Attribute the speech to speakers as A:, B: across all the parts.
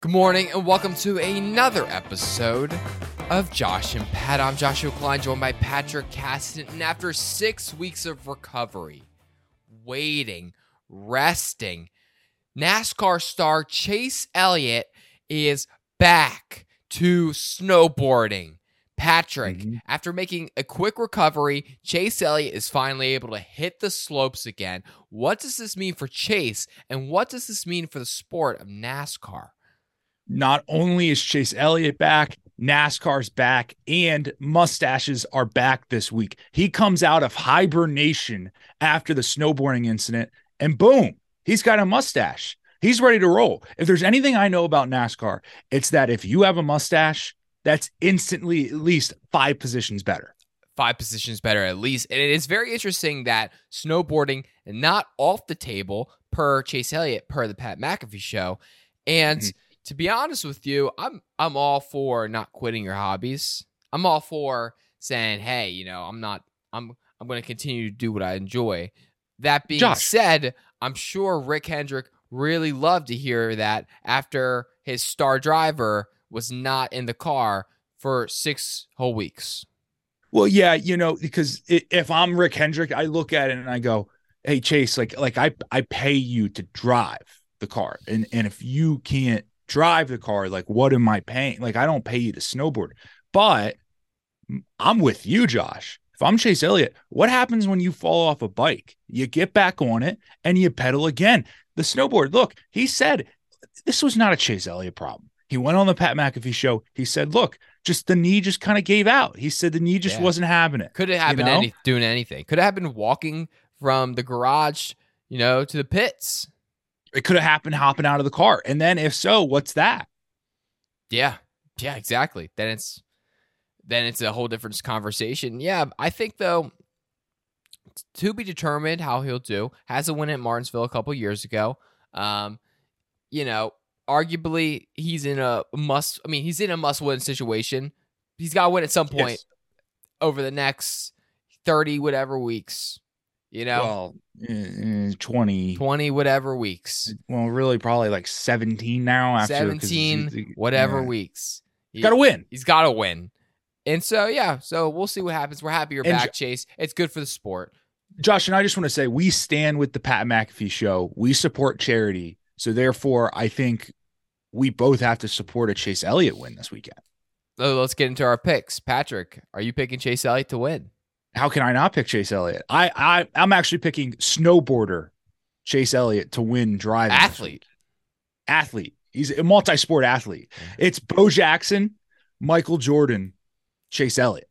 A: Good morning and welcome to another episode of Josh and Pat. I'm Joshua Klein, joined by Patrick Cassidy. And after six weeks of recovery, waiting, resting, NASCAR star Chase Elliott is back to snowboarding. Patrick,
B: Mm-hmm.
A: after making a quick recovery, Chase Elliott is finally able to hit the slopes again. What does this mean for Chase, and what does this mean for the sport of NASCAR?
B: Not only is Chase Elliott back, NASCAR's back, and mustaches are back this week. He comes out of hibernation after the snowboarding incident, and boom, he's got a mustache. He's ready to roll. If there's anything I know about NASCAR, it's that if you have a mustache, that's instantly at least five positions better.
A: five positions better at least. And it is very interesting that snowboarding not off the table per Chase Elliott, per the Pat McAfee show. And
B: Mhm.
A: To be honest with you, I'm I'm all for not quitting your hobbies. I'm all for saying, hey, you know, I'm not I'm I'm gonna continue to do what I enjoy. That being
B: Josh.
A: said, I'm sure Rick Hendrick really loved to hear that after his star driver was not in the car for six whole weeks.
B: Well, yeah, you know, because if I'm Rick Hendrick, I look at it and I go, "Hey, Chase, like, like I I pay you to drive the car, and and if you can't drive the car, like, what am I paying? Like, I don't pay you to snowboard, but I'm with you, Josh. If I'm Chase Elliott, what happens when you fall off a bike? You get back on it and you pedal again. The snowboard, look, he said this was not a Chase Elliott problem. He went on the Pat McAfee show. He said, look, just the knee just kind of gave out. He said the knee just
A: Yeah.
B: wasn't having it.
A: Could it have happened
B: know?
A: any, doing anything. Could it have happened walking from the garage, you know, to the pits.
B: It could have happened hopping out of the car. And then if so, what's that?
A: Yeah. Yeah, exactly. Then it's then it's a whole different conversation. Yeah, I think though to be determined how he'll do. Has a win at Martinsville a couple years ago. Um, you know, arguably he's in a must I mean, he's in a must win situation. He's got to win at some point
B: Yes.
A: over the next 30 whatever weeks. You know,
B: Well, eh, 20.
A: 20 whatever weeks.
B: Well, really, probably like 17 now. after
A: 17
B: it's-
A: whatever
B: yeah.
A: weeks. He-
B: Got to win.
A: He's got to win. And so, yeah, so we'll see what happens. We're happy you're
B: And
A: back, Chase. It's good for the sport.
B: Josh and I just want to say we stand with the Pat McAfee show. We support charity. So therefore, I think we both have to support a Chase Elliott win this weekend.
A: So let's get into our picks. Patrick, are you picking Chase Elliott to win?
B: How can I not pick Chase Elliott? I, I I'm actually picking snowboarder Chase Elliott to win driving.
A: Athlete.
B: Athlete. He's a multi-sport athlete. It's Bo Jackson, Michael Jordan, Chase Elliott.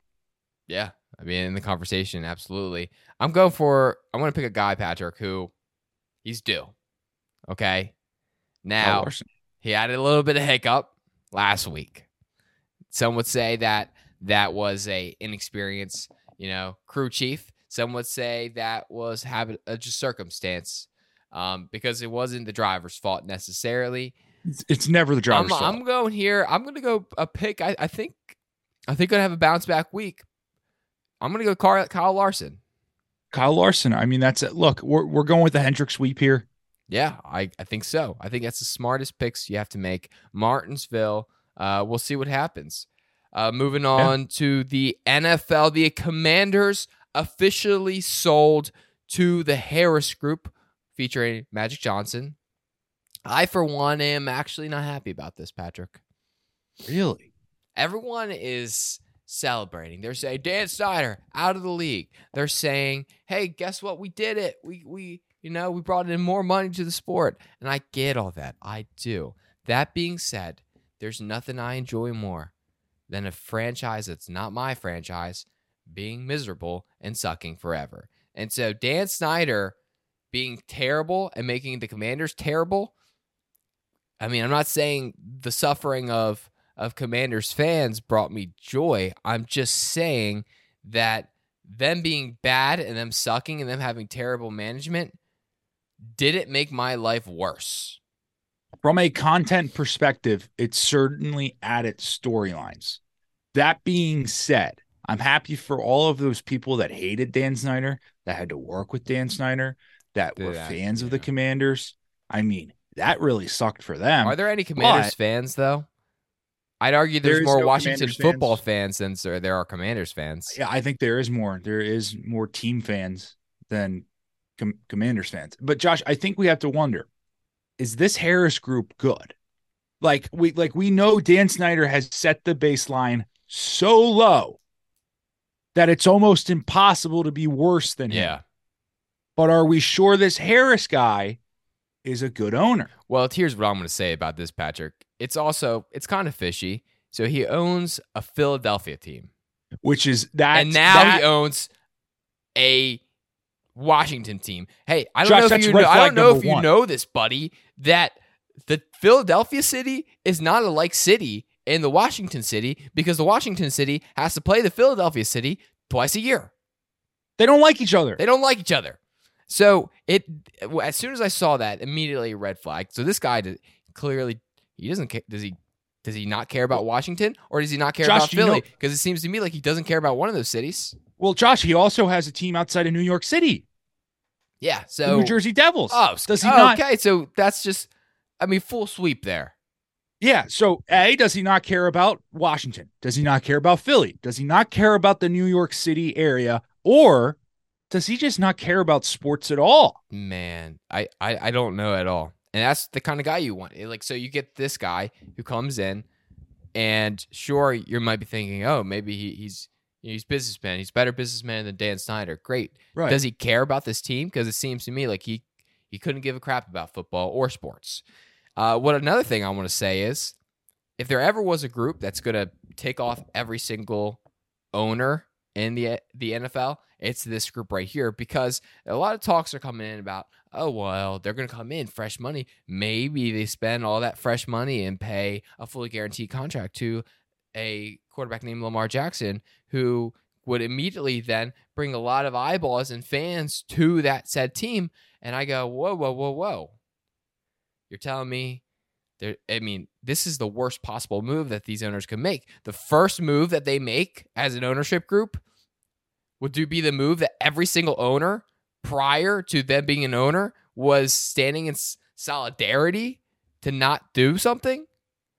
A: Yeah. I mean, in the conversation, absolutely. I'm going for, I'm to pick a guy, Patrick, who he's due. Okay. Now, he had a little bit of hiccup last week. Some would say that that was a inexperience, you know, crew chief. Some would say that was habit, uh, just circumstance, um, because it wasn't the driver's fault necessarily.
B: It's, never the driver's
A: I'm,
B: fault.
A: I'm going here. I'm going to go a pick. I, I think, I think I have a bounce back week. I'm going to go Kyle, Kyle Larson.
B: Kyle Larson. I mean, that's it. Look, we're we're going with the Hendrick sweep here.
A: Yeah, I, I think so. I think that's the smartest picks you have to make. Martinsville, uh, we'll see what happens. Uh, moving on to the NFL, the Commanders officially sold to the Harris Group, featuring Magic Johnson. I, for one, am actually not happy about this, Patrick.
B: Really?
A: Everyone is celebrating. They're saying Dan Snyder out of the league. They're saying, "Hey, guess what? We did it. We we you know we brought in more money to the sport." And I get all that. I do. That being said, there's nothing I enjoy more than a franchise that's not my franchise being miserable and sucking forever. And so Dan Snyder being terrible and making the Commanders terrible. I mean, I'm not saying the suffering of of Commanders fans brought me joy. I'm just saying that them being bad and them sucking and them having terrible management did it make my life worse.
B: From a content perspective, it certainly added storylines. That being said, I'm happy for all of those people that hated Dan Snyder, that had to work with Dan Snyder, that were fans of the. Commanders. I mean, that really sucked for them.
A: Are there any Commanders fans though? I'd argue there's
B: is
A: more
B: no
A: Washington
B: Commanders
A: football
B: fans.
A: fans than there- there are Commanders fans.
B: Yeah, I think there is more. There is more team fans than com- Commanders fans. But Josh, I think we have to wonder: Is this Harris group good? Like we like we know Dan Snyder has set the baseline so low that it's almost impossible to be worse than him.
A: Yeah.
B: But are we sure this Harris guy is a good owner?
A: Well, here's what I'm going to say about this, Patrick. It's also it's kind of fishy. So he owns a Philadelphia team,
B: Which is that
A: and now
B: that,
A: he owns a Washington team. Hey, I don't
B: Josh,
A: know if you know, I don't know if you
B: one.
A: know this, buddy, that the Philadelphia city is not a like city in the Washington city because the Washington city has to play the Philadelphia city twice a year.
B: they don't like each other.
A: They don't like each other. So it as soon as I saw that, immediately a red flag. So this guy did, clearly he doesn't care. Does he? Does he not care about Washington, or does he not care
B: Josh,
A: about
B: do you
A: Philly?
B: know-
A: Because it seems to me like he doesn't care about one of those cities.
B: Well, Josh, he also has a team outside of New York City,
A: Yeah. So
B: New Jersey Devils.
A: Oh,
B: does he
A: oh,
B: not?
A: Okay, so that's just, I mean, full sweep there.
B: Yeah. So, A, does he not care about Washington? Does he not care about Philly? Does he not care about the New York City area? Or does he just not care about sports at all?
A: Man, I, I, I don't know at all. And that's the kind of guy you want. Like, so you get this guy who comes in, and sure, you might be thinking, oh, maybe he, he's he's businessman. He's a better businessman than Dan Snyder. Great.
B: Right.
A: Does he care about this team? Because it seems to me like he he couldn't give a crap about football or sports. Uh, what another thing I want to say is, if there ever was a group that's going to take off every single owner in the the NFL, it's this group right here because a lot of talks are coming in about, oh well, they're going to come in fresh money. Maybe they spend all that fresh money and pay a fully guaranteed contract to a quarterback named Lamar Jackson, who would immediately then bring a lot of eyeballs and fans to that said team. And I go, whoa, whoa, whoa, whoa. You're telling me there I mean, this is the worst possible move that these owners could make. The first move that they make as an ownership group would do be the move that every single owner prior to them being an owner was standing in solidarity to not do something.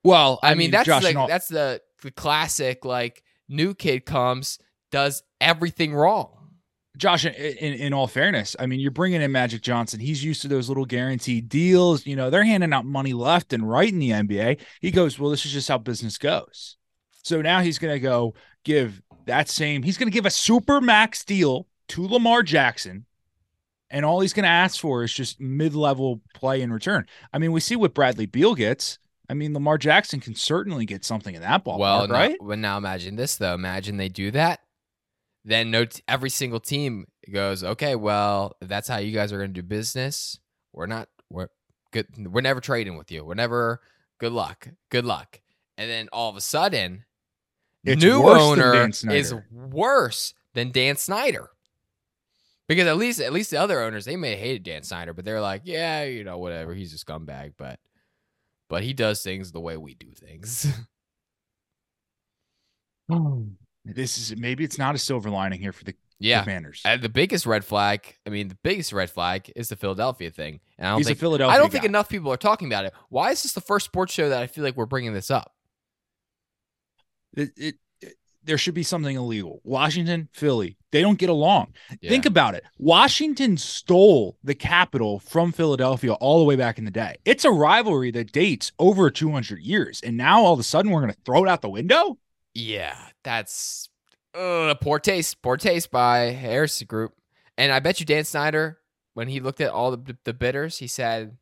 B: Well,
A: I, mean, that's
B: Josh,
A: like
B: all-
A: that's the the classic like new kid comes does everything wrong.
B: Josh, in, in, in all fairness, I mean, you're bringing in Magic Johnson. He's used to those little guaranteed deals. You know, they're handing out money left and right in the NBA. He goes, well, this is just how business goes. So now he's going to go give that same, he's going to give a super max deal to Lamar Jackson. And all he's going to ask for is just mid level play in return. I mean, we see what Bradley Beal gets. I mean, Lamar Jackson can certainly get something in that ballpark,
A: well, now-
B: right?
A: well, now imagine this though. Imagine they do that. Then no, t- every single team goes, okay, well, that's how you guys are going to do business, we're not, we're good. We're never trading with you. We're never. Good luck. Good luck. And then all of a sudden,
B: It's
A: new owner is worse than Dan Snyder. Because at least at least the other owners they may have hated Dan Snyder, but they're like, yeah, you know, whatever. He's a scumbag, but but he does things the way we do things.
B: This is maybe it's not a silver lining here for the
A: yeah.
B: Commanders.
A: And the biggest red flag, I mean, the biggest red flag is the Philadelphia thing. And I don't
B: He's a
A: think
B: Philadelphia.
A: I don't think enough people are talking about it. Why is this the first sports show that I feel like we're bringing this up?
B: It, it- there should be something illegal. Washington, Philly, they don't get along.
A: Yeah.
B: Think about it. Washington stole the capital from Philadelphia all the way back in the day. It's a rivalry that dates over 200 years, and now all of a sudden we're going to throw it out the window.
A: Yeah, that's uh, poor taste. Poor taste by Harris Group. And I bet you Dan Snyder, when he looked at all the, the bidders, he said,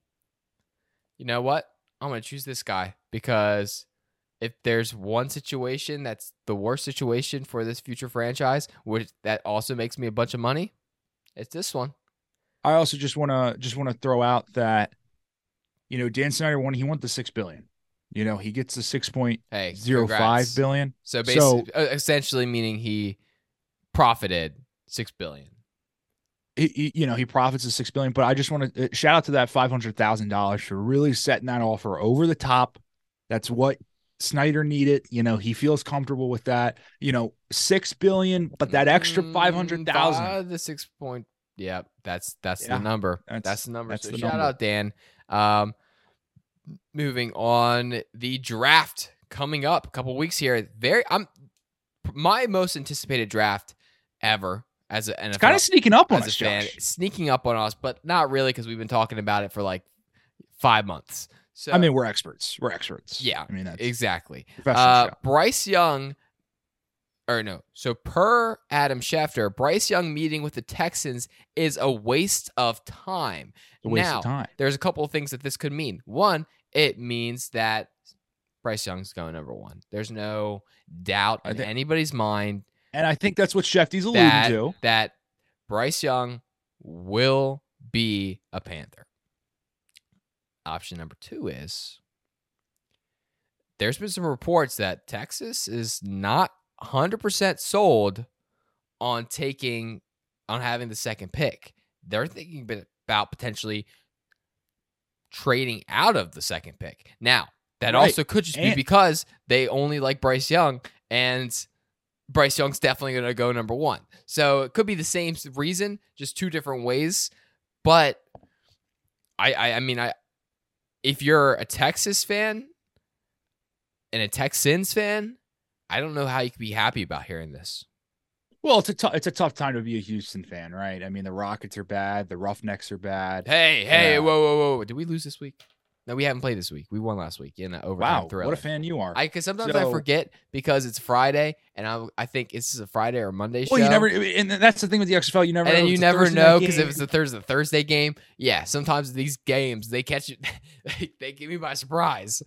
A: you know what? I'm going to choose this guy because if there's one situation that's the worst situation for this future franchise, which that also makes me a bunch of money, it's this one.
B: I also just want to just want to throw out that you know Dan Snyder won. He won the six billion. You know he gets the six point
A: Hey,
B: zero five billion.
A: So
B: So-
A: basically, uh, essentially meaning he profited six billion.
B: he, he- you know he profits the six billion but i just want to uh, shout out to that $500000 for really setting that offer over the top that's what snyder needed you know he feels comfortable with that you know six billion but that extra
A: Mm,
B: 500000
A: five to six point. Yeah, that's that's
B: Yeah,
A: the number.
B: that's-
A: That's, the number.
B: that's
A: so
B: the
A: shout
B: number.
A: out Dan. Um, moving on, the draft coming up a couple weeks here. Very, I'm my most anticipated draft ever as an NFL.
B: It's kind of sneaking up on us,
A: fan, sneaking up on us, but not really because we've been talking about it for like five months. So
B: I mean, we're experts. We're experts.
A: Yeah,
B: I mean, that's
A: exactly. Uh. Bryce Young, or no, so per Adam Schefter, Bryce Young meeting with the Texans is a waste of time.
B: Waste
A: now,
B: of time.
A: There's a couple of things that this could mean. One, it means that Bryce Young's going number one. There's no doubt in
B: think-
A: anybody's mind
B: And I think that's what Shefty's alluding
A: that,
B: to.
A: that Bryce Young will be a Panther. Option number two is there's been some reports that Texas is not 100% sold on taking, on having the second pick. They're thinking about potentially trading out of the second pick. Now, that
B: Right.
A: also could just be
B: And-
A: because they only like Bryce Young and Bryce Young's definitely going to go number one. So it could be the same reason, just two different ways. But I, I, I mean, I, if you're a Texas fan and a Texans fan, I don't know how you could be happy about hearing this.
B: Well, it's a tou- it's a tough time to be a Houston fan, right? I mean, the Rockets are bad, the Roughnecks are bad.
A: Hey, hey, whoa, whoa, whoa! Did we lose this week? No, we haven't played this week. We won last week in an overtime
B: Wow,
A: thriller.
B: what a fan you are!
A: I because sometimes I forget because it's Friday and I I think this is a Friday or Monday show.
B: well, you never, and that's the thing with the XFL. You never,
A: and
B: know
A: you never know because if it's a Thursday Thursday game, yeah, sometimes these games they catch you, they, they get me by surprise,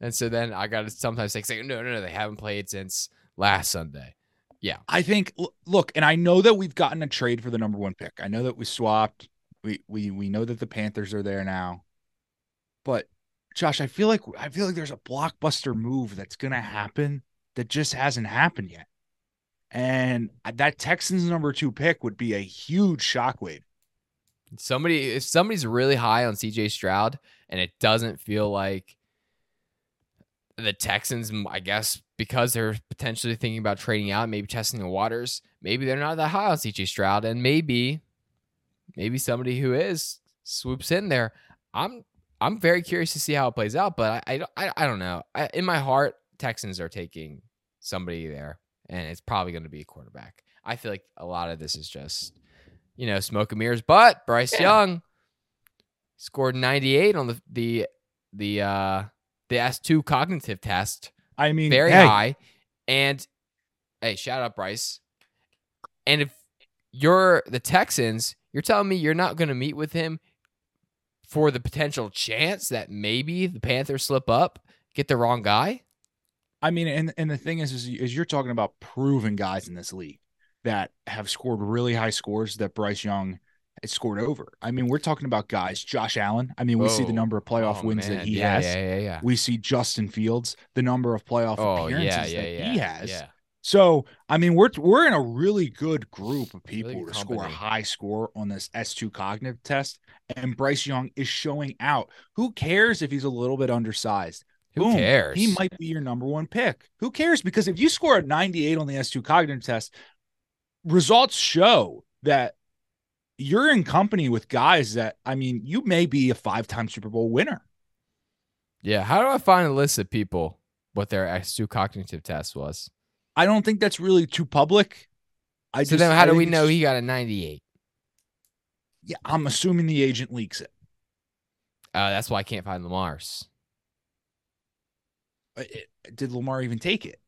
A: and so then I got to sometimes say, no, no, no, they haven't played since last Sunday.
B: Yeah, I think look, and I know that we've gotten a trade for the number one pick. I know that we swapped. We we we know that the Panthers are there now. But Josh, I feel like I feel like there's a blockbuster move that's gonna happen that just hasn't happened yet. And that Texans number two pick would be a huge shockwave.
A: Somebody, if somebody's really high on CJ Stroud and it doesn't feel like the Texans, I guess, because they're potentially thinking about trading out, maybe testing the waters, maybe they're not that high on CJ Stroud, and maybe, maybe somebody who is swoops in there. I'm, I'm very curious to see how it plays out, but I, I, don't- I, I don't know. I, in my heart, Texans are taking somebody there, and it's probably going to be a quarterback. I feel like a lot of this is just you know, smoke and mirrors. But Bryce
B: Yeah.
A: Young scored 98 on the the the uh the S2 cognitive test.
B: I mean,
A: Very
B: hey,
A: high. And hey, shout out Bryce. And if you're the Texans, you're telling me you're not going to meet with him for the potential chance that maybe the Panthers slip up, get the wrong guy?
B: I mean, and and the thing is, is, is you're talking about proven guys in this league that have scored really high scores that Bryce Young has scored over. I mean, we're talking about guys, Josh Allen. I mean, we see the
A: oh.
B: number of playoff
A: Oh,
B: wins that he
A: yeah,
B: has.
A: Yeah, yeah, yeah.
B: We see Justin Fields, the number of playoff
A: Oh,
B: appearances
A: yeah, yeah,
B: that he has. So, I mean, we're we're in a really good group of people
A: Really
B: to score a high score on this S2 cognitive test, and Bryce Young is showing out. Who cares if he's a little bit undersized?
A: Who
B: Boom.
A: cares?
B: He might be your number one pick. Who cares? Because if you score a 98 on the S2 cognitive test, results show that you're in company with guys that, I mean, you may be a five time Super Bowl winner.
A: Yeah. How do I find a list of people what their S2 cognitive test was?
B: I don't think that's really too public. I
A: so
B: just,
A: then how
B: I
A: do we know he got a 98?
B: Yeah, I'm assuming the agent leaks it.
A: Uh, that's why I can't find Lamar's.
B: Uh, it- Did Lamar even take it?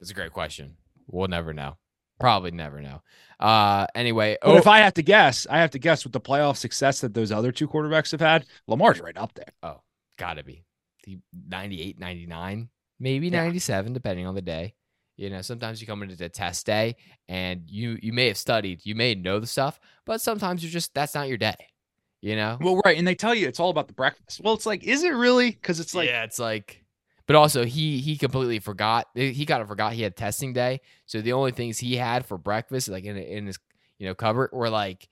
A: That's a great question. We'll never know. Probably never know. Uh, anyway,
B: But
A: oh,
B: if I have to guess, I have to guess with the playoff success that those other two quarterbacks have had, Lamar's right up there.
A: oh, gotta be the 98, 99, maybe
B: Yeah.
A: 97, depending on the day. You know, sometimes you come into the test day and you you may have studied, you may know the stuff, but sometimes you're just that's not your day. You know,
B: Well, right, and they tell you it's all about the breakfast. Well, it's like, is it really? Because it's like,
A: yeah, it's like, but also he he completely forgot. He kind of forgot he had testing day. So the only things he had for breakfast, like in in his you know cupboard, were like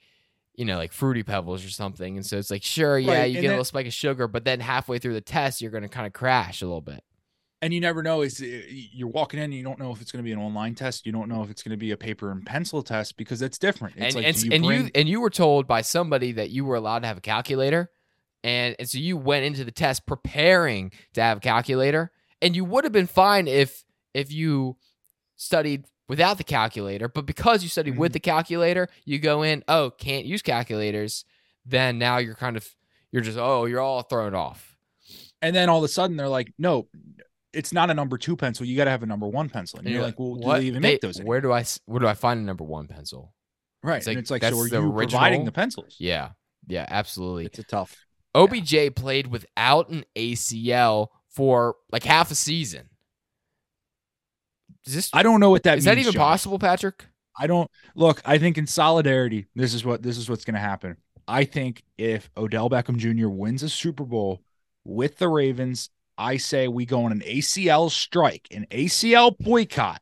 A: you know like fruity pebbles or something. And so it's like, sure, yeah,
B: Right,
A: you
B: and
A: get a little spike of sugar, but then halfway through the test, you're going to kind of crash a little bit.
B: And you never know. Is you're walking in, and you don't know if it's going to be an online test. You don't know if it's going to be a paper and pencil test because it's different. It's
A: and
B: like,
A: and,
B: you
A: and
B: bring-
A: you and you were told by somebody that you were allowed to have a calculator and, and so you went into the test preparing to have a calculator, and you would have been fine if if you studied without the calculator, but because you studied with
B: Mhm.
A: the calculator, you go in, oh, can't use calculators, then now you're kind of you're just oh, you're all thrown off.
B: And then all of a sudden they're like, no, it's not a number two pencil. You got to have a number one pencil. And,
A: And
B: you're
A: you're
B: like, well,
A: what?
B: do they even
A: They-
B: make those? anymore?
A: Where do I where do I find a number one pencil?
B: Right.
A: it's like,
B: and it's like,
A: that's
B: so are
A: the
B: you providing the pencils?
A: Yeah, yeah, absolutely.
B: It's a tough.
A: OBJ played without an ACL for like half a season. Is this
B: I don't know what that
A: is that even
B: Josh.
A: possible, Patrick?
B: I don't look. I think in solidarity, this is what this is what's going to happen. I think if Odell Beckham Jr. wins a Super Bowl with the Ravens, I say we go on an ACL strike, an ACL boycott,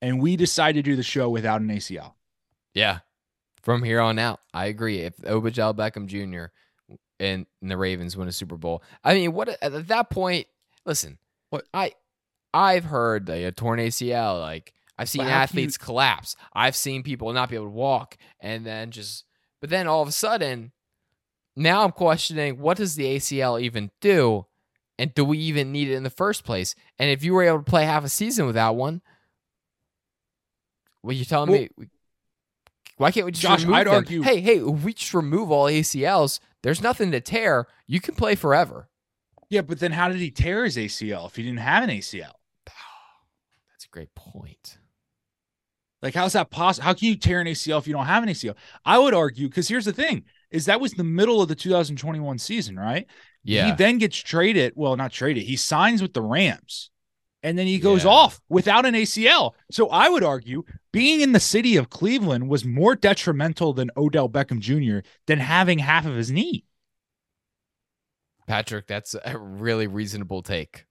B: and we decide to do the show without an ACL.
A: Yeah. From here on out, I agree. If OBJ Beckham Jr. and, and the Ravens win a Super Bowl, I mean, what at that point? Listen,
B: What-
A: I I've heard like, a torn ACL. Like I've seen
B: But how can
A: athletes collapse. I've seen people not be able to walk, and then just. But then all of a sudden, now I'm questioning what does the ACL even do, and do we even need it in the first place? And if you were able to play half a season without one, well, you're telling
B: Well-
A: me. we- Why can't we just
B: Josh,
A: remove
B: I'd
A: them?
B: argue-
A: Hey, hey, we just remove all ACLs, there's nothing to tear. You can play forever.
B: Yeah, but then how did he tear his ACL if he didn't have an ACL?
A: That's a great point.
B: Like, how's that possible? How can you tear an ACL if you don't have an ACL? I would argue because here's the thing: is that was the middle of the 2021 season, right? He then gets traded. Well, not traded. He signs with the Rams. And then he goes
A: Yeah.
B: off without an ACL. So I would argue being in the city of Cleveland was more detrimental than Odell Beckham Jr. than having half of his knee.
A: Patrick, that's a really reasonable take.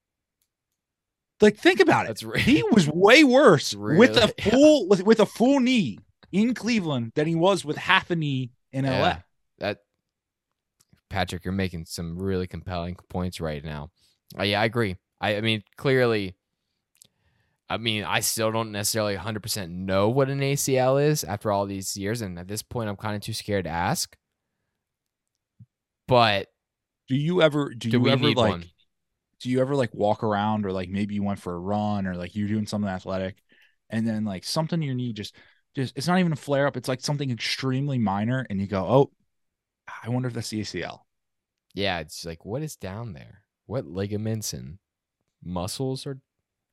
B: Like, think about it.
A: That's re-
B: He was way worse with a
A: Really? Yeah.
B: full with, with a full knee in Cleveland than he was with half a knee in LA.
A: Yeah, that Patrick, you're making some really compelling points right now. Uh, yeah, I agree. I, I mean, clearly, I mean, I still don't necessarily 100% know what an ACL is after all these years, and at this point, I'm kind of too scared to ask. But
B: Do you ever do,
A: do
B: you ever like
A: one?
B: do you ever like walk around or like maybe you went for a run or like you're doing something athletic and then like something in your knee just just it's not even a flare up it's like something extremely minor and you go oh i wonder if that's the acl
A: Yeah, it's like what is down there? What ligaments and muscles are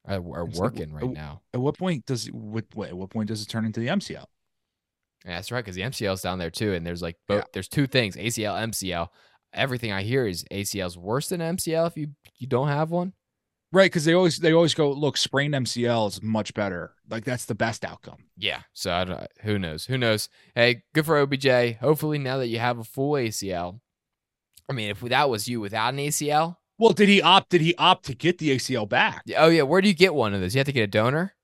A: are, are
B: It's like,
A: working right
B: oh,
A: now?
B: at what point does what, what at what point does it turn into the mcl
A: Yeah, that's right, because the MCL's down there too, and there's like both.
B: Yeah.
A: There's two things: ACL, MCL. Everything I hear is ACL's worse than MCL if you you don't have one.
B: Right because they always they always go look sprained mcl is much better like that's the best outcome
A: Yeah. So I don't, who knows? Who knows? Hey, good for OBJ. Hopefully, now that you have a full ACL. I mean, if that was you without an ACL,
B: well did he opt did he opt to get the acl back
A: oh yeah, where do you get one of those? You have to get a donor.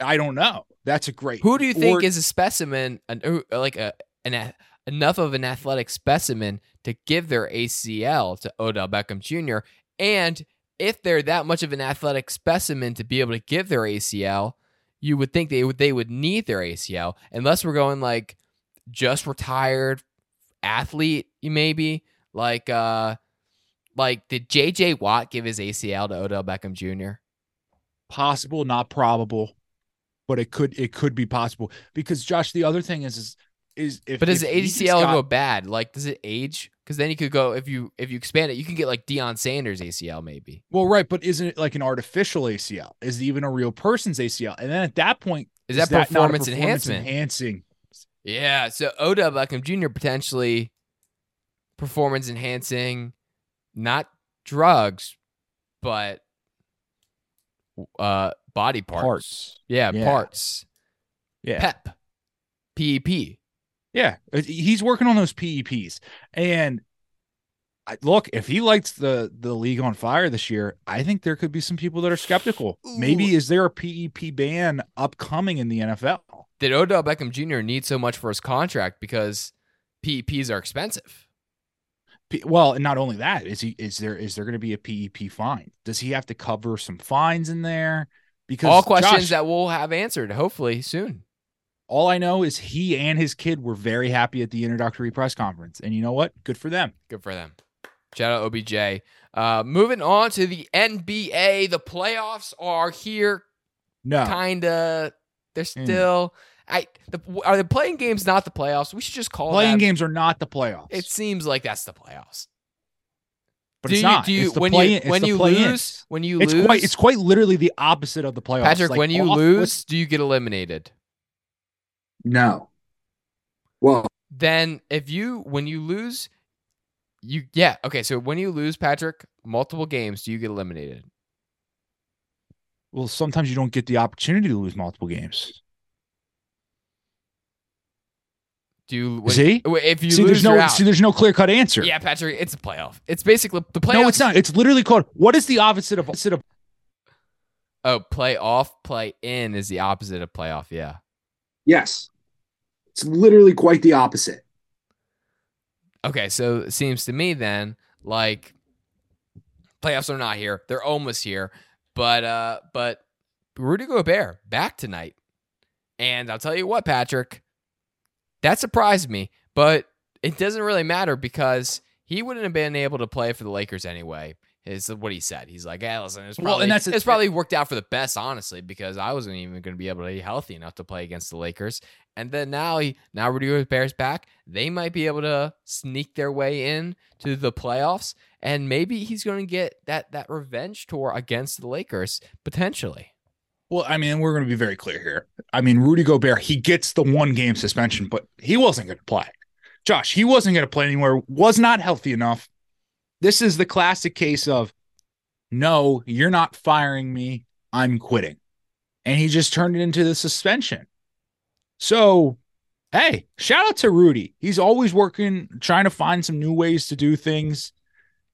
B: i don't know that's a great
A: Who do you think
B: or-
A: is a specimen, an, like a an enough of an athletic specimen to give their ACL to Odell Beckham Jr. And if they're that much of an athletic specimen to be able to give their ACL, you would think they would they would need their ACL unless we're going like just retired athlete, maybe like uh like did JJ Watt give his ACL to Odell Beckham Jr.
B: possible, not probable, but it could it could be possible because Josh. The other thing is is is if
A: But does
B: if
A: the ACL
B: got-
A: go bad? Like, does it age? Because then you could go if you if you expand it, you can get like Deion Sanders ACL maybe.
B: well, right? But isn't it like an artificial ACL? Is it even a real person's ACL? And then at that point,
A: Is that
B: not a
A: performance enhancement?
B: enhancing?
A: Yeah. So Odell Beckham Jr. potentially performance enhancing, not drugs, but uh body parts.
B: Parts.
A: Yeah,
B: Yeah.
A: parts.
B: Yeah,
A: PEP. PEP.
B: Yeah. Uh, He's working on those PEPs, and I, look, if he lights the the league on fire this year, I think there could be some people that are skeptical. Maybe is there a PEP ban upcoming in the NFL?
A: Did Odell Beckham Jr. need so much for his contract because PEPs are expensive?
B: P- well, and not only that, is he is there is there going to be a PEP fine? Does he have to cover some fines in there? Because
A: All questions
B: Josh,
A: that we'll have answered hopefully soon.
B: All I know is he and his kid were very happy at the introductory press conference, and you know what? Good for them.
A: Good for them. Shout out OBJ. Uh, moving on to the NBA, the playoffs are here.
B: No.
A: Kind of. They're
B: Mm.
A: still. I the, are the play-in games not the playoffs? We should just call Play-in
B: games are not the playoffs.
A: It seems like that's the playoffs.
B: but
A: do
B: it's
A: you,
B: not.
A: Do you
B: It's the
A: when
B: play-in-
A: you when you lose when you
B: It's
A: lose
B: quite it's quite literally the opposite of the playoffs.
A: Patrick
B: Like,
A: when you
B: off-
A: lose do you get eliminated?
C: No. Well,
A: Then if you when you lose you yeah okay so when you lose Patrick multiple games do you get eliminated?
B: well, sometimes you don't get the opportunity to lose multiple games.
A: Do you when,
B: See?
A: if you
B: see,
A: lose
B: there's no see, there's no clear cut answer.
A: yeah Patrick it's a playoff. It's basically the playoff.
B: no, it's not. It's literally called. What is the opposite of opposite of?
A: Oh, playoff, play in is the opposite of playoff. Yeah.
C: Yes. It's literally quite the opposite.
A: Okay, so it seems to me then like playoffs are not here. They're almost here. But uh but Rudy Gobert back tonight. And I'll tell you what, Patrick, that surprised me, but it doesn't really matter because he wouldn't have been able to play for the Lakers anyway. Is what he said. He's like, "Yeah, listen, it's
B: Well,
A: probably
B: and that's-
A: it's probably worked out for the best, honestly, because I wasn't even going to be able to be healthy enough to play against the Lakers. And then now he now Rudy Gobert's back. They might be able to sneak their way in to the playoffs, and maybe he's going to get that that revenge tour against the Lakers potentially.
B: Well, I mean, we're going to be very clear here. I mean, Rudy Gobert, he gets the one game suspension, but he wasn't going to play. Josh, he wasn't going to play anywhere. Was not healthy enough. This is the classic case of, no, you're not firing me. I'm quitting, and he just turned it into the suspension. So, hey, shout out to Rudy. He's always working, trying to find some new ways to do things,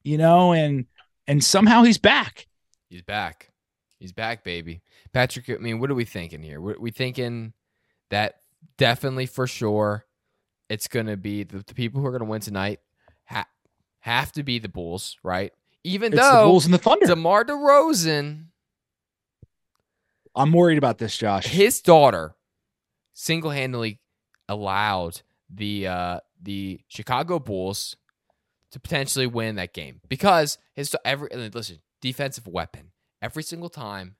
B: you know, and and somehow he's back.
A: He's back. He's back, baby. Patrick, I mean, what are we thinking here? We're we thinking that definitely for sure it's going to be the, the people who are going to win tonight ha- have to be the Bulls, right? Even
B: It's the
A: though
B: Bulls and the Thunder.
A: DeMar DeRozan,
B: I'm worried about this, Josh.
A: his daughter, single-handedly allowed the uh, the Chicago Bulls to potentially win that game because his every listen defensive weapon every single time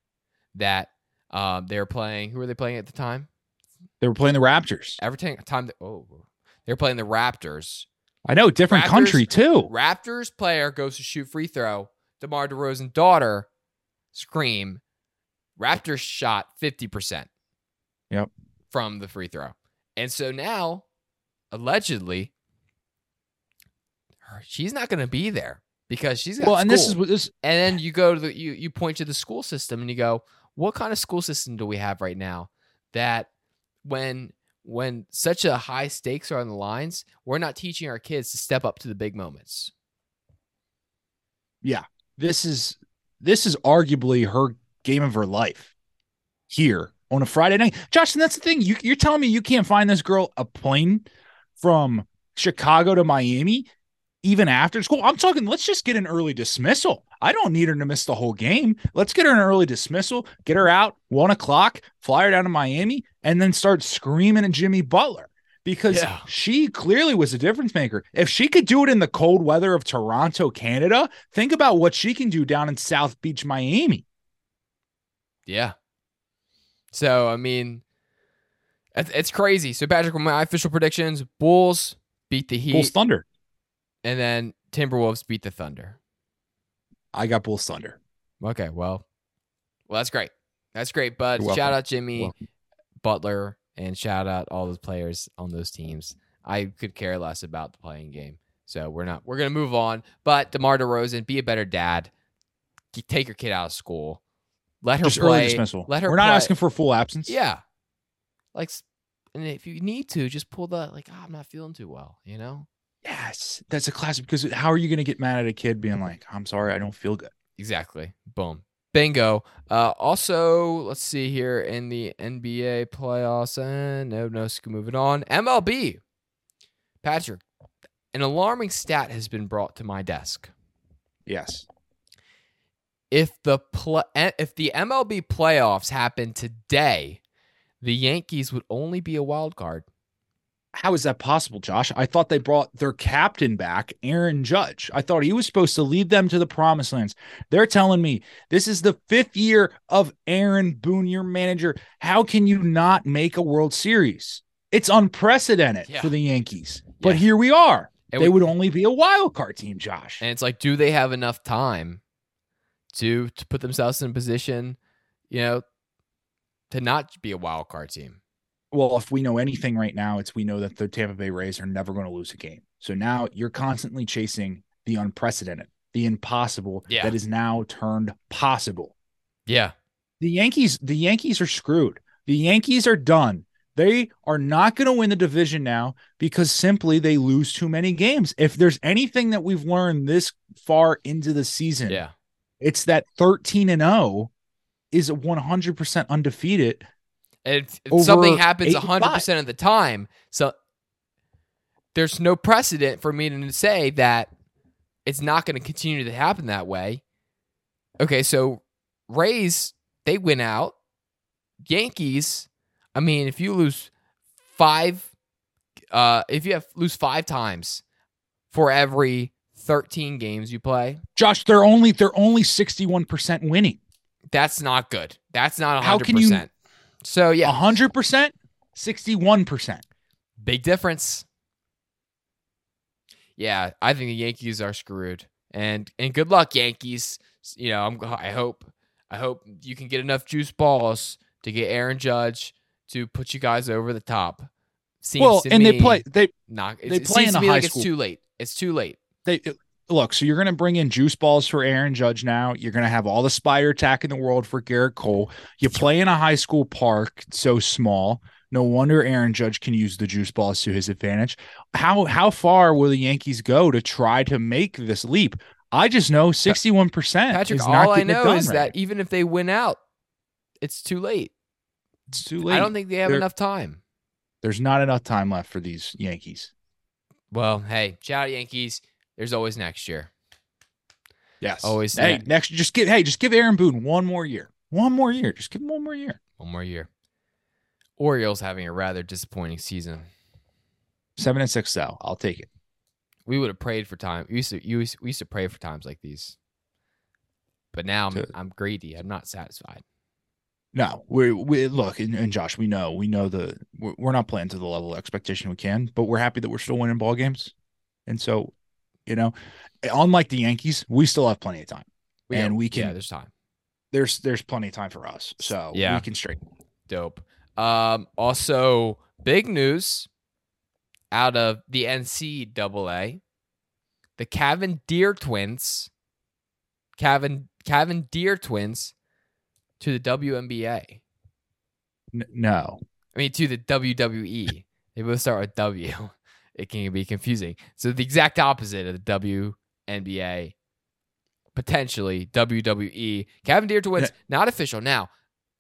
A: that um, they were playing. Who were they playing at the time?
B: They were playing the Raptors.
A: Every time time that, oh they were playing the Raptors.
B: I know, different
A: Raptors-
B: country too.
A: Raptors player goes to shoot free throw. DeMar DeRozan daughter scream. Raptors shot 50%.
B: Yep.
A: From the free throw. And so now, allegedly, her, she's not going to be there because she's got
B: Well, and this is what this.
A: And then you go to the you you point to the school system and you go, what kind of school system do we have right now that when when such a high stakes are on the lines, we're not teaching our kids to step up to the big moments. Yeah.
B: This is this is arguably her game of her life here on a Friday night. Josh, and that's the thing. You, you're telling me you can't find this girl a plane from Chicago to Miami even after school? I'm talking. Let's just get an early dismissal. I don't need her to miss the whole game. Let's get her an early dismissal. Get her out one o'clock. Fly her down to Miami, and then start screaming at Jimmy Butler. Because
A: Yeah.
B: she clearly was a difference maker. If she could do it in the cold weather of Toronto, Canada, think about what she can do down in South Beach, Miami.
A: Yeah. So I mean, it's, it's crazy. So Patrick, my official predictions: Bulls beat the Heat,
B: Bulls Thunder.
A: and then Timberwolves beat the Thunder.
B: I got Bulls Thunder.
A: Okay, well, well, that's great. That's great. But shout out Jimmy
B: Welcome.
A: Butler and shout out all those players on those teams. I could care less about the play-in game, so we're not. We're gonna move on. But Demar Derozan, be a better dad. Take your kid out of school. Let her
B: Just
A: play.
B: early dismissal.
A: Let her.
B: We're not
A: play.
B: asking for full absence.
A: Yeah. Like, and if you need to, just pull the like. "Ah, I'm not feeling too well. You know.
B: Yes. That's a classic because how are you going to get mad at a kid being like, I'm sorry, I don't feel good?
A: Exactly. Boom. Bingo. Uh, also, let's see here in the NBA playoffs. And no, no, moving on. MLB. Patrick, an alarming stat has been brought to my desk.
B: Yes.
A: If the pl- eh, if the MLB playoffs happen today, the Yankees would only be a wild card.
B: How is that possible, Josh? I thought they brought their captain back, Aaron Judge. I thought he was supposed to lead them to the promised lands. They're telling me this is the fifth year of Aaron Boone, your manager. How can you not make a World Series? It's unprecedented
A: Yeah.
B: for the Yankees. But
A: Yeah.
B: here we are. They
A: we-
B: would only be a wild card team, Josh.
A: And it's like, do they have enough time to to put themselves in a position, you know, to not be a wild card team?
B: Well, if we know anything right now, it's we know that the Tampa Bay Rays are never going to lose a game. So now you're constantly chasing the unprecedented, the impossible
A: Yeah.
B: that is now turned possible.
A: Yeah.
B: The Yankees, the Yankees are screwed. The Yankees are done. They are not going to win the division now because simply they lose too many games. If there's anything that we've learned this far into the season,
A: Yeah.
B: it's that 13 and 0 is 100% undefeated
A: if, if something happens
B: eight
A: 100% of the time, so there's no precedent for me to say that it's not going to continue to happen that way. Okay, so Rays, they win out. Yankees, I mean, if you lose five, uh, if you have lose five times for every 13 games you play,
B: Josh, they're only they're only 61% winning.
A: that's not good. That's not 100%.
B: How can you-
A: so, yeah,
B: 100%, 61%.
A: Big difference. Yeah, I think the Yankees are screwed. And and good luck, Yankees. You know, I'm I hope I hope you can get enough juice balls to get Aaron Judge to put you guys over the top. Seems
B: well,
A: to
B: and they play they
A: not
B: they
A: it
B: play
A: seems
B: in
A: to
B: a high
A: like
B: school-
A: it's too late. It's too late.
B: they look, so you're going to bring in juice balls for Aaron Judge now. You're going to have all the Spider Tack in the world for Gerrit Cole. You play in a high school park so small. No wonder Aaron Judge can use the juice balls to his advantage. How how far will the Yankees go to try to make this leap? I just know 61%
A: Patrick, all I know is
B: right.
A: that even if they win out, it's too late.
B: it's too late.
A: I don't think they have
B: They're-
A: enough time.
B: There's not enough time left for these Yankees.
A: Well, hey, shout out Yankees. There's always next year.
B: Yes.
A: Always
B: Hey,
A: that.
B: next just give hey, just give Aaron Boone one more year. One more year. Just give him one more year.
A: One more year. Orioles having a rather disappointing season.
B: Seven and six though. I'll take it.
A: We would have prayed for time. We used to, you used, we used to pray for times like these. But now I'm,
B: To-
A: I'm greedy. I'm not satisfied.
B: No, we we look and, and Josh, we know we know the we're, we're not playing to the level of expectation we can, but we're happy that we're still winning ball games, and so you know, unlike the Yankees, we still have plenty of time.
A: We
B: And
A: have-
B: we can-
A: Yeah, there's time.
B: There's there's plenty of time for us, so
A: Yeah.
B: we can straighten.
A: Dope. Um, also, big news out of the NCAA. The Cavinder twins, Cavan Cavinder twins, to the WNBA.
B: N- no,
A: I mean, to the WWE. They both start with W. It can be confusing. So the exact opposite of the WNBA, potentially WWE. Cavinder twins, not official. Now,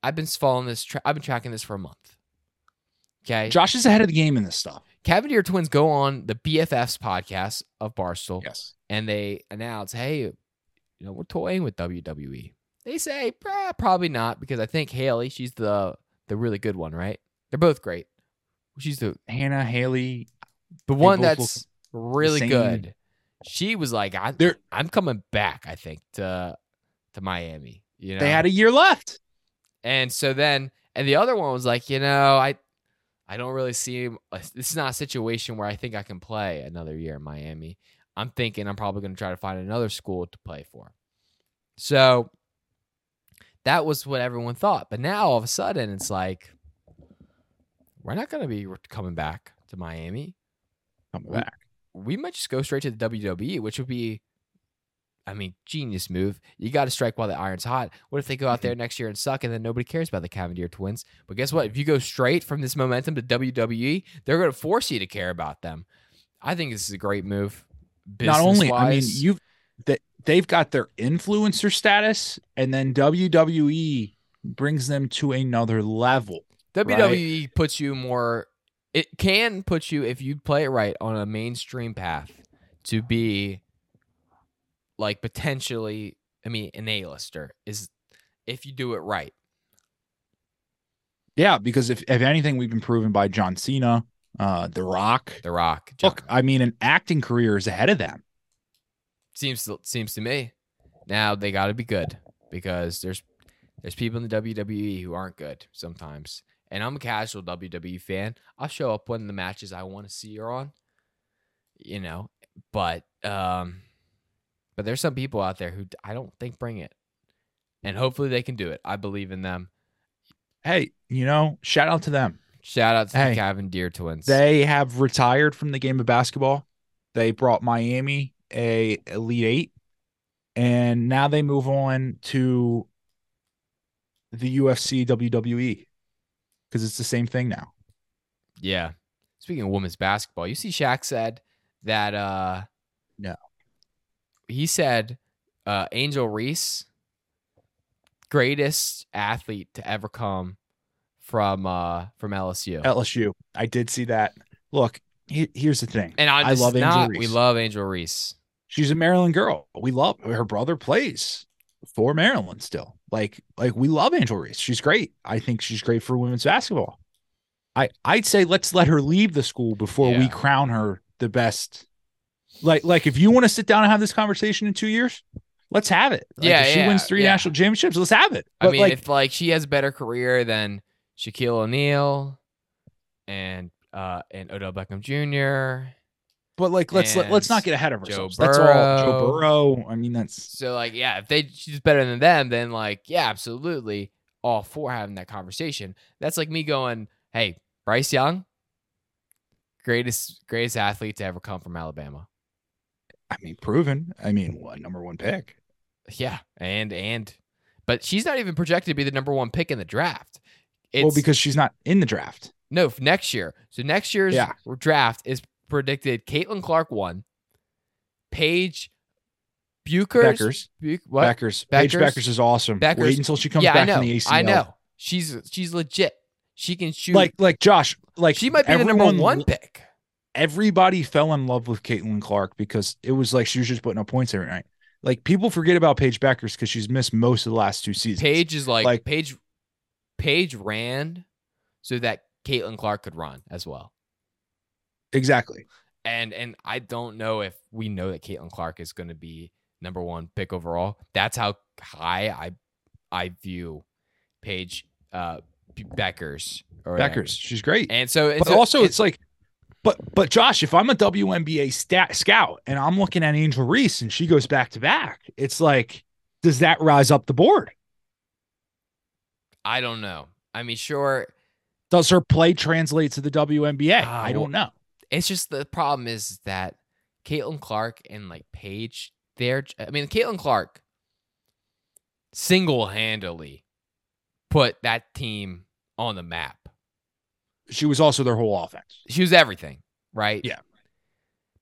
A: I've been following this. Tra- I've been tracking this for a month. Okay,
B: Josh is ahead of the game in this stuff.
A: Cavinder twins go on the BFFs podcast of Barstool,
B: Yes,
A: and they announce, "Hey, you know, we're toying with WWE." They say, "Eh, probably not, because I think Haley, she's the the really good one, right? They're both great. She's the
B: Hannah Haley.
A: The one that's really
B: same.
A: good. She was like, I,
B: They're-
A: I'm coming back. I think to to Miami. You know,
B: They had a year left.
A: and so then, and the other one was like, you know, I I don't really see uh, This is not a situation where I think I can play another year in Miami. I'm thinking I'm probably going to try to find another school to play for. So that was what everyone thought. But now all of a sudden, it's like we're not going to be coming back to Miami
B: Coming
A: We-
B: back.
A: we might just go straight to the WWE, which would be, I mean, genius move. You got to strike while the iron's hot. What if they go out there mm-hmm. next year and suck, and then nobody cares about the Cavinder twins? But guess what? If you go straight from this momentum to WWE, they're going to force you to care about them. I think this is a great move.
B: Not only, I mean, you've that they've got their influencer status, and then WWE brings them to another level.
A: WWE E puts you more. It can put you if you play it right on a mainstream path to be like potentially. I mean, an A-lister is if you do it right.
B: Yeah, because if if anything, we've been proven by John Cena, uh, The Rock.
A: The Rock.
B: Look, I mean, an acting career is ahead of them.
A: seems to, seems to me. Now they got to be good because there's there's people in the WWE who aren't good sometimes. And I'm a casual WWE fan. I'll show up when the matches I want to see are on. You know, but um but there's some people out there who I don't think bring it. And hopefully they can do it. I believe in them.
B: Hey, you know, shout out to them.
A: Shout out to
B: Hey,
A: the Cavinder twins.
B: They have retired from the game of basketball. They brought Miami a Elite Eight, and now they move on to the UFC WWE because it's the same thing now.
A: Yeah. Speaking of women's basketball, you see Shaq said that uh
B: No.
A: He said uh Angel Reese greatest athlete to ever come from uh from LSU.
B: LSU. I did see that. Look, he- here's the thing.
A: and
B: I
A: just
B: love Angel
A: not,
B: Reese.
A: we love Angel Reese.
B: She's a Maryland girl. We love her brother plays for Maryland still. Like like we love Angel Reese. She's great. I think she's great for women's basketball. I I'd say let's let her leave the school before we crown her the best. Like like if you want to sit down and have this conversation in 2 years, let's have it. Like,
A: Yeah,
B: if she
A: yeah,
B: wins 3
A: yeah.
B: national championships, let's have it.
A: I mean,
B: like
A: if like she has a better career than Shaquille O'Neal and uh and Odell Beckham Jr.
B: but like let's let, let's not get ahead of ourselves. That's all Joe
A: Burrow.
B: I mean that's
A: So like, yeah, if they she's better than them, then like, yeah, absolutely, all for having that conversation. That's like me going, hey, Bryce Young, greatest greatest athlete to ever come from Alabama.
B: I mean proven. I mean what number 1 pick.
A: Yeah, and and, but she's not even projected to be the number one pick in the draft. It's,
B: well because she's not in the draft.
A: no next year. So next year's
B: Yeah.
A: draft is predicted. Caitlin Clark one, Paige Buchers,
B: Bueckers.
A: Bu- what?
B: Bueckers. Paige Bueckers? Is awesome.
A: Bueckers.
B: Wait until she comes
A: yeah, I
B: back
A: know.
B: from the ACL.
A: I know. She's she's legit. She can shoot.
B: Like like Josh, like
A: she might be the number one pick.
B: Everybody fell in love with Caitlin Clark because it was like she was just putting up points every night. Like people forget about Paige Bueckers because she's missed most of the last two seasons.
A: Paige is like,
B: Like-
A: Paige. Paige ran so that Caitlin Clark could run as well.
B: Exactly.
A: And and I don't know if we know that Caitlin Clark is going to be number one pick overall. That's how high I I view Paige uh, Bueckers or
B: Bueckers, she's great.
A: And so it's
B: but
A: a-
B: also it's like but but Josh, if I'm a WNBA stat, scout and I'm looking at Angel Reese and she goes back to back, it's like, does that rise up the board?
A: I don't know. I mean, sure.
B: Does her play translate to the WNBA?
A: Ah,
B: I don't know.
A: It's just the problem is that Caitlin Clark and like Paige, they're I mean, Caitlin Clark single handedly put that team on the map.
B: She was also their whole offense.
A: She was everything, right?
B: Yeah.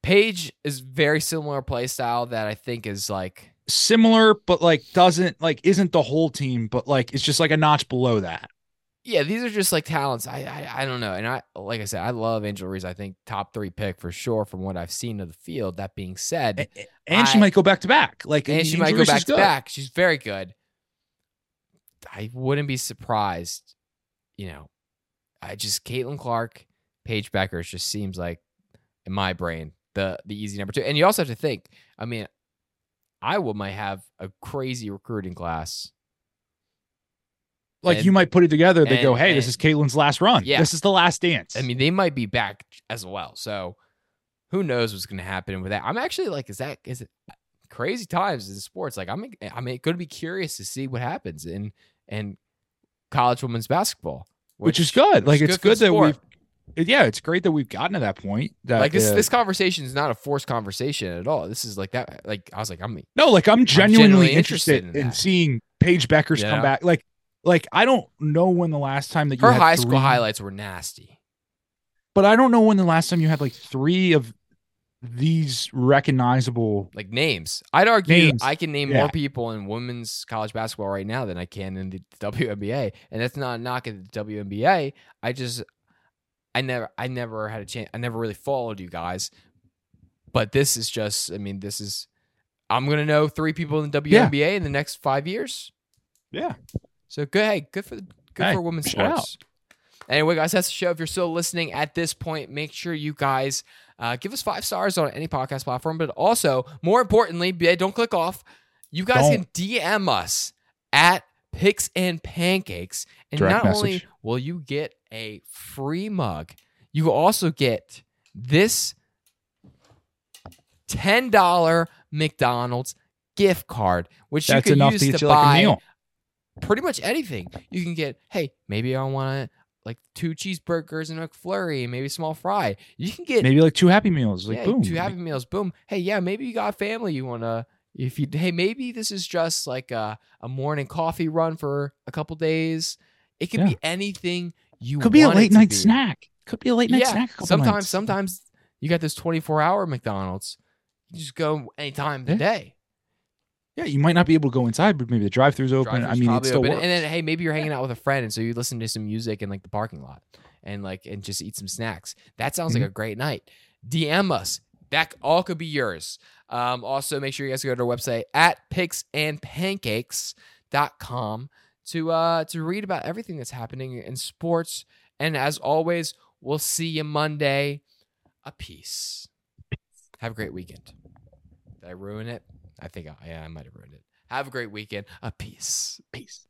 A: Paige is very similar play style that I think is like
B: similar, but like doesn't like isn't the whole team, but like it's just like a notch below that.
A: Yeah, these are just like talents. I, I I don't know, and I like I said, I love Angel Reese. I think top three pick for sure from what I've seen of the field. That being said,
B: A- a- And she might go back to back. Like
A: and she
B: Angel
A: might go
B: Reese
A: back to
B: good.
A: back. She's very good. I wouldn't be surprised. You know, I just Caitlin Clark, Paige Bueckers just seems like in my brain the the easy number two. And you also have to think. I mean, Iowa might have a crazy recruiting class.
B: Like
A: And-
B: you might put it together. They go,
A: and-
B: "Hey, this is Caitlin's last run.
A: Yeah.
B: This is the last dance."
A: I mean, they might be back as well. So who knows what's going to happen with that? I'm actually like, is that is it crazy times in sports? Like, I'm I'm going to be curious to see what happens in in college women's basketball,
B: which, is good. Like it's
A: for
B: good, that we've. Yeah, it's great that we've gotten to that point. That
A: like this
B: uh,
A: this conversation is not a forced conversation at all. This is like that. Like I was like, I'm
B: no, like I'm genuinely,
A: genuinely
B: interested,
A: interested in
B: in, seeing Paige Bueckers
A: You
B: come back. Like, like I don't know when the last time that you
A: her high school
B: three-
A: highlights were nasty.
B: but I don't know when the last time you had like three of these recognizable.
A: Like names, I'd argue
B: Names.
A: I can name
B: Yeah.
A: more people in women's college basketball right now than I can in the WNBA, and that's not a knock at the WNBA. I just, I never, I never had a chance. I never really followed you guys, but this is just. I mean, this is. I'm gonna know three people in the
B: Yeah.
A: WNBA in the next five years.
B: Yeah,
A: So good. Hey, good for good
B: Hey,
A: for women's
B: shout
A: sports. Anyway, guys, that's the show. If you're still listening at this point, make sure you guys uh, give us five stars on any podcast platform. But also, more importantly, don't click off. You guys
B: Don't.
A: can DM us at Picks and Pancakes, and
B: Direct
A: not only will you get a free mug, you will also get this ten dollar McDonald's gift card, which
B: That's
A: you can
B: enough
A: use
B: to
A: to, buy
B: like a meal.
A: Pretty much anything. You can get, hey, maybe I want like two cheeseburgers and a McFlurry, maybe a small fry. You can get
B: Maybe like two Happy Meals. Like
A: yeah,
B: boom.
A: two Happy Meals. Boom. Hey, yeah, maybe you got family you want to. If you hey, maybe this is just like a, a morning coffee run for a couple days. It could
B: Yeah.
A: be anything you
B: Could be a late night
A: be.
B: snack. Could be a late night
A: yeah,
B: snack.
A: sometimes
B: nights.
A: sometimes you got this twenty four hour McDonald's. You just go anytime of the day.
B: Yeah, you might not be able to go inside, but maybe the drive-through's open.
A: Drive-thru's
B: I mean, it
A: probably
B: still
A: open.
B: works.
A: And then hey, maybe you're hanging out with a friend, and so you listen to some music in like the parking lot, and like and just eat some snacks. That sounds
B: Mm-hmm.
A: like a great night. DM us. That all could be yours. Um, also, make sure you guys go to our website at picksandpancakes.com to uh to read about everything that's happening in sports. And as always, we'll see you Monday. A peace. Have a great weekend. Did I ruin it? I think I, yeah, I might have ruined it. Have a great weekend. A peace.
B: Peace.